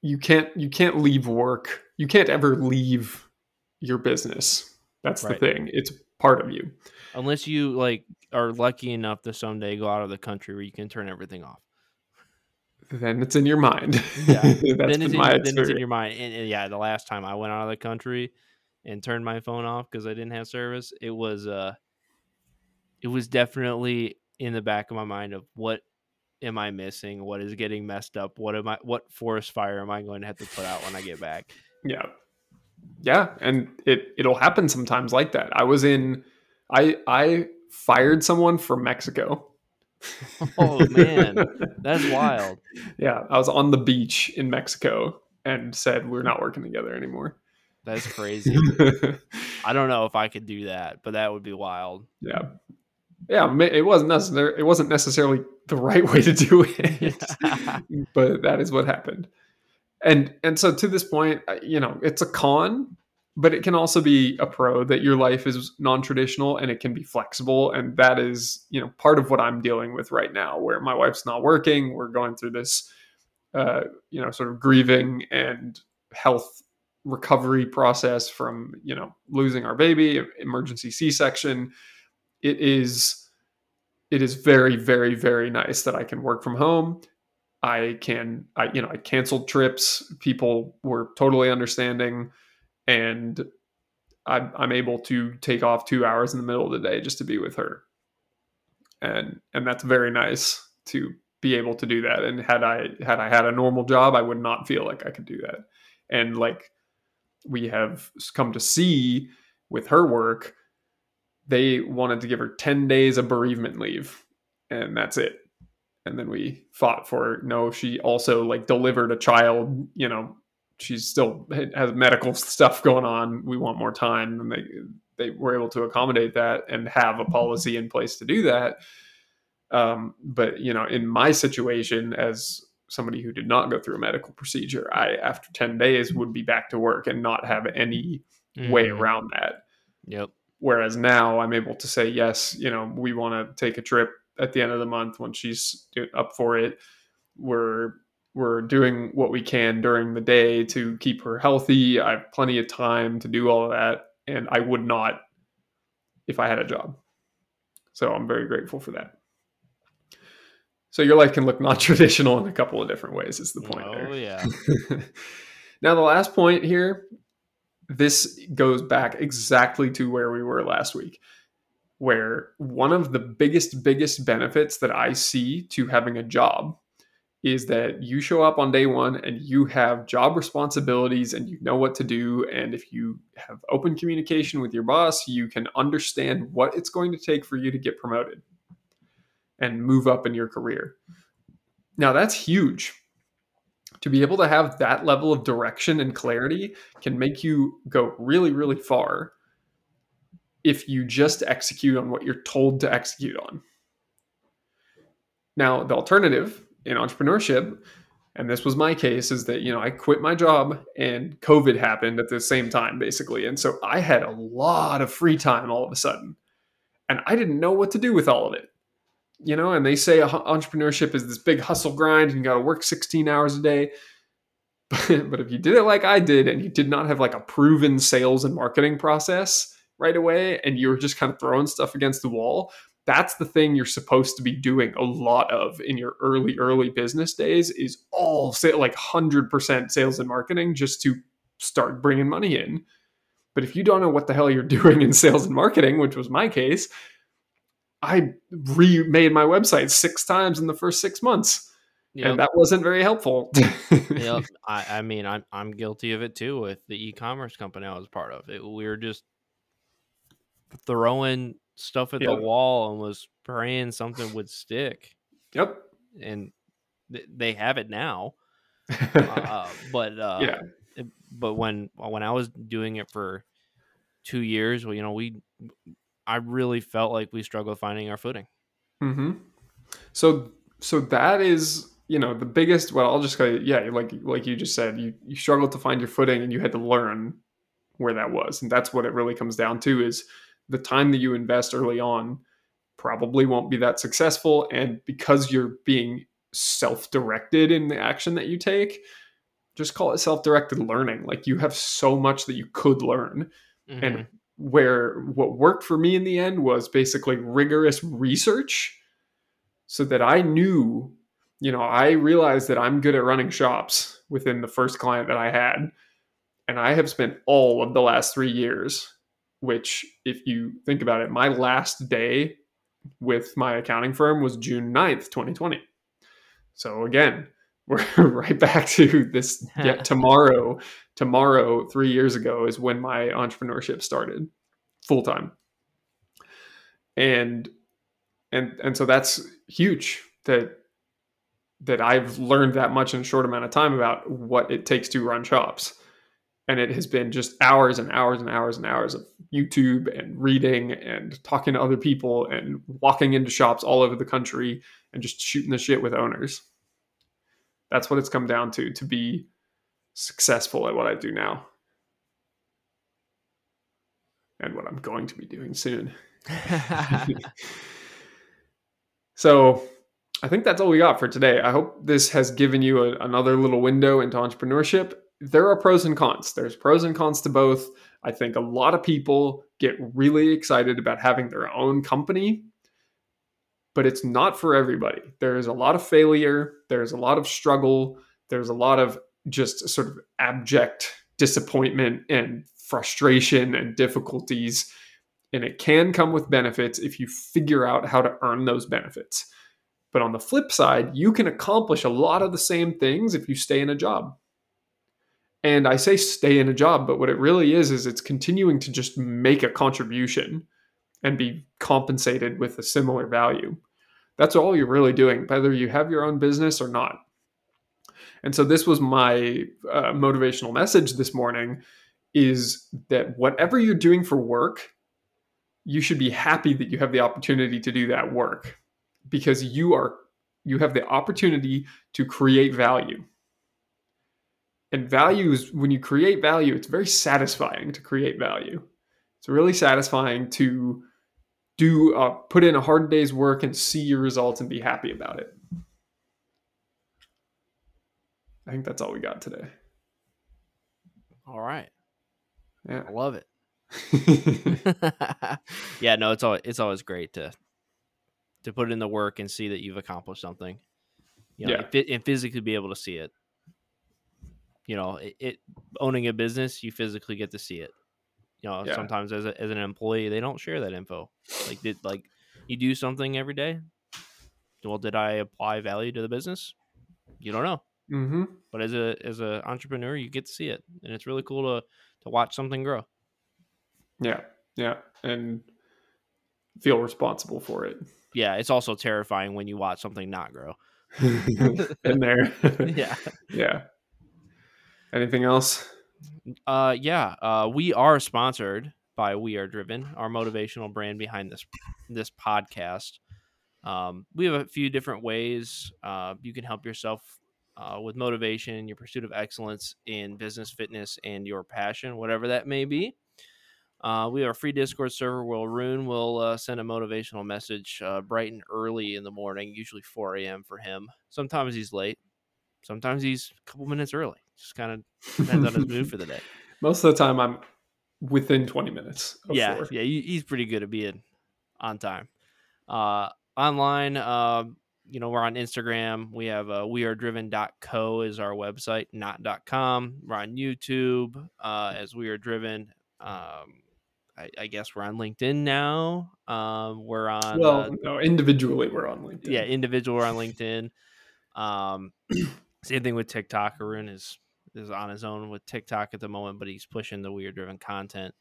You can't you can't leave work. You can't ever leave your business. That's Right. the thing. It's part of you. unless you like are lucky enough to someday go out of the country where you can turn everything off. Then it's in your mind. Yeah. That's then, it's in, then it's in your mind. And, and yeah, the last time I went out of the country and turned my phone off because I didn't have service, it was uh, it was definitely in the back of my mind of what am I missing? What is getting messed up? What am I? What forest fire am I going to have to put out when I get back? Yeah. Yeah, and it it'll happen sometimes like that. I was in I I fired someone from Mexico. Oh man, that's wild. yeah, I was on the beach in Mexico and said we're not working together anymore. That's crazy. I don't know if I could do that, but that would be wild. yeah. Yeah, it wasn't necessarily it wasn't necessarily the right way to do it. but that is what happened. And and so to this point, you know, it's a con, but it can also be a pro that your life is non-traditional and it can be flexible and that is, you know, part of what I'm dealing with right now where my wife's not working, we're going through this uh, you know, sort of grieving and health recovery process from, you know, losing our baby, emergency C-section. It is it is very very very nice that I can work from home I can, I you know, I canceled trips. People were totally understanding, and I'm I'm able to take off two hours in the middle of the day just to be with her, and and that's very nice to be able to do that. And had I had I had a normal job, I would not feel like I could do that. And like we have come to see with her work, they wanted to give her ten days of bereavement leave, and that's it and then we fought for no she also like delivered a child you know she's still has medical stuff going on. We want more time. And they they were able to accommodate that and have a policy in place to do that. Um, but you know in my situation as somebody who did not go through a medical procedure i after 10 days would be back to work and not have any way Mhm. around that. Yep. whereas now i'm able to say yes you know we want to take a trip at the end of the month when she's up for it we're we're doing what we can during the day to keep her healthy. I have plenty of time to do all of that and i would not if i had a job. So i'm very grateful for that. So your life can look non-traditional in a couple of different ways is the point there. Oh yeah. now the last point here this goes back exactly to where we were last week where one of the biggest biggest benefits that i see to having a job is that you show up on day one and you have job responsibilities and you know what to do. And if you have open communication with your boss you can understand what it's going to take for you to get promoted and move up in your career. Now that's huge. To be able to have that level of direction and clarity can make you go really really far if you just execute on what you're told to execute on now the alternative in entrepreneurship and this was my case is that you know i quit my job and covid happened at the same time basically and so i had a lot of free time all of a sudden and I didn't know what to do with all of it. You know, and they say entrepreneurship is this big hustle grind and you got to work 16 hours a day. But, if you did it like I did and you did not have like a proven sales and marketing process right away and you're just kind of throwing stuff against the wall, that's the thing you're supposed to be doing a lot of in your early early business days is all say like 100% sales and marketing just to start bringing money in but if you don't know what the hell you're doing in sales and marketing, which was my case, I remade my website six times in the first six months. Yep. And that wasn't very helpful. yep. I, I, mean, I'm, I'm guilty of it too with the e-commerce company I was part of. It, we were just throwing stuff at yep. the wall and was praying something would stick. Yep. And th- they have it now. uh, but uh, yeah, but when when I was doing it for two years, well, you know, we I really felt like we struggled finding our footing. Hmm. So so that is you know the biggest. Well, I'll just say yeah, like like you just said, you you struggled to find your footing, and you had to learn where that was, and that's what it really comes down to is the time that you invest early on probably won't be that successful. And because you're being self-directed in the action that you take just call it self-directed learning. Like you have so much that you could learn. Mm-hmm. and where what worked for me in the end was basically rigorous research so that i knew you know i realized that i'm good at running shops within the first client that i had. And i have spent all of the last three years which if you think about it my last day with my accounting firm was june 9th 2020 so again we're right back to this yeah, tomorrow. Tomorrow 3 years ago is when my entrepreneurship started full time and and and so that's huge that that I've learned that much in a short amount of time about what it takes to run shops and it has been just hours and hours and hours and hours of YouTube and reading and talking to other people and walking into shops all over the country and just shooting the shit with owners that's what it's come down to to be successful at what I do now. And what I'm going to be doing soon. so, I think that's all we got for today. I hope this has given you a, another little window into entrepreneurship. There are pros and cons. There's pros and cons to both. I think a lot of people get really excited about having their own company but it's not for everybody. There's a lot of failure, there's a lot of struggle, there's a lot of just sort of abject disappointment and frustration and difficulties. And it can come with benefits if you figure out how to earn those benefits. But on the flip side, you can accomplish a lot of the same things if you stay in a job. And I say stay in a job, but what it really is, is it's continuing to just make a contribution and be compensated with a similar value. That's all you're really doing, whether you have your own business or not. And so this was my uh, motivational message this morning is that whatever you're doing for work, you should be happy that you have the opportunity to do that work because you are you have the opportunity to create value. And value is when you create value, it's very satisfying to create value. It's really satisfying to do uh, put in a hard day's work and see your results and be happy about it. I think that's all we got today. All right. Yeah. I love it. yeah, no, it's always it's always great to to put in the work and see that you've accomplished something. You know, yeah. and, and physically be able to see it. You know, it, it owning a business, you physically get to see it. You know, yeah. sometimes as, a, as an employee, they don't share that info. Like, did like you do something every day? Well, did I apply value to the business? You don't know. Mm-hmm. But as a as an entrepreneur, you get to see it, and it's really cool to to watch something grow. Yeah, yeah, and feel responsible for it. Yeah, it's also terrifying when you watch something not grow. In there. yeah. Yeah. Anything else? Uh, yeah. Uh, we are sponsored by We Are Driven, our motivational brand behind this this podcast. Um, we have a few different ways uh, you can help yourself uh, with motivation, your pursuit of excellence in business, fitness, and your passion, whatever that may be. Uh, we have a free Discord server where Arun will uh, send a motivational message uh, bright and early in the morning, usually 4 a.m. for him. Sometimes he's late, sometimes he's a couple minutes early. Just kind of depends on his mood for the day. Most of the time, I'm within 20 minutes. Yeah, four. yeah, he's pretty good at being on time. Uh, online, uh, you know, we're on Instagram. We have uh, wearedriven.co is our website, not .com. We're on YouTube uh, as We Are Driven. Um, I, I, guess we're on LinkedIn now. Um, we're on well, uh, no, individually we're on LinkedIn. Yeah, individual we're on LinkedIn. Um, same thing with TikTok. Arun is is on his own with TikTok at the moment, but he's pushing the We Are Driven content.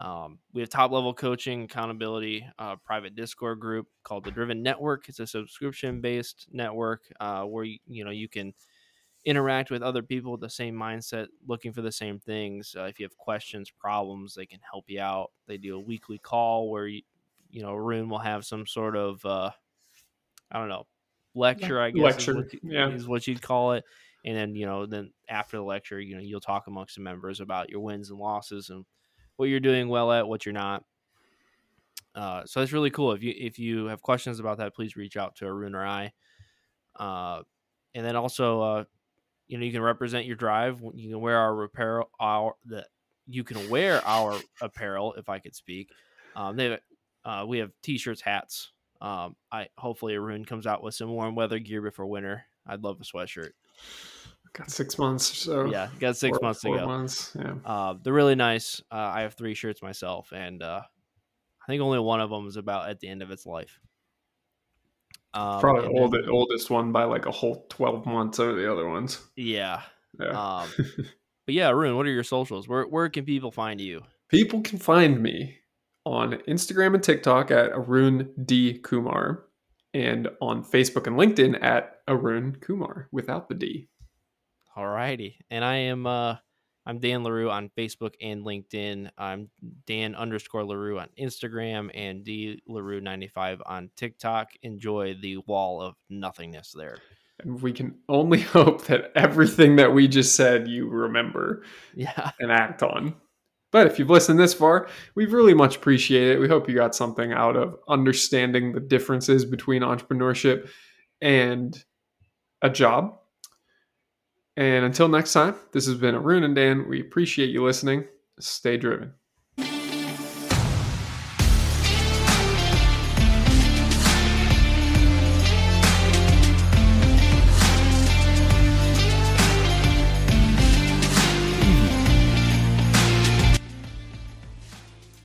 Um, we have top level coaching, accountability, uh, private Discord group called the Driven Network. It's a subscription based network uh, where you, you know you can interact with other people with the same mindset, looking for the same things. Uh, if you have questions, problems, they can help you out. They do a weekly call where you, you know, Arun will have some sort of, uh, I don't know, lecture. I guess lecture, is what, yeah. is what you'd call it. And then you know, then after the lecture, you know, you'll talk amongst the members about your wins and losses and what you're doing well at, what you're not. Uh, so that's really cool. If you if you have questions about that, please reach out to Arun or I. Uh, and then also, uh, you know, you can represent your drive. You can wear our apparel. Our the you can wear our apparel if I could speak. Um, they uh, we have t-shirts, hats. Um, I hopefully Arun comes out with some warm weather gear before winter. I'd love a sweatshirt. Got six months or so. Yeah, got six four, months to go. Months. Yeah, uh, they're really nice. Uh, I have three shirts myself, and uh, I think only one of them is about at the end of its life. Um, Probably the oldest, oldest one by like a whole twelve months over the other ones. Yeah. Yeah. Um, but yeah, Arun, what are your socials? Where where can people find you? People can find me on Instagram and TikTok at Arun D Coumar, and on Facebook and LinkedIn at Arun Coumar without the D. All righty. And I am uh I'm Dan Larou on Facebook and LinkedIn. I'm Dan underscore Larou on Instagram and D Larou 95 on TikTok. Enjoy the wall of nothingness there. And we can only hope that everything that we just said you remember yeah. and act on. But if you've listened this far, we really much appreciate it. We hope you got something out of understanding the differences between entrepreneurship and a job and until next time, this has been Arun and Dan. We appreciate you listening. Stay driven.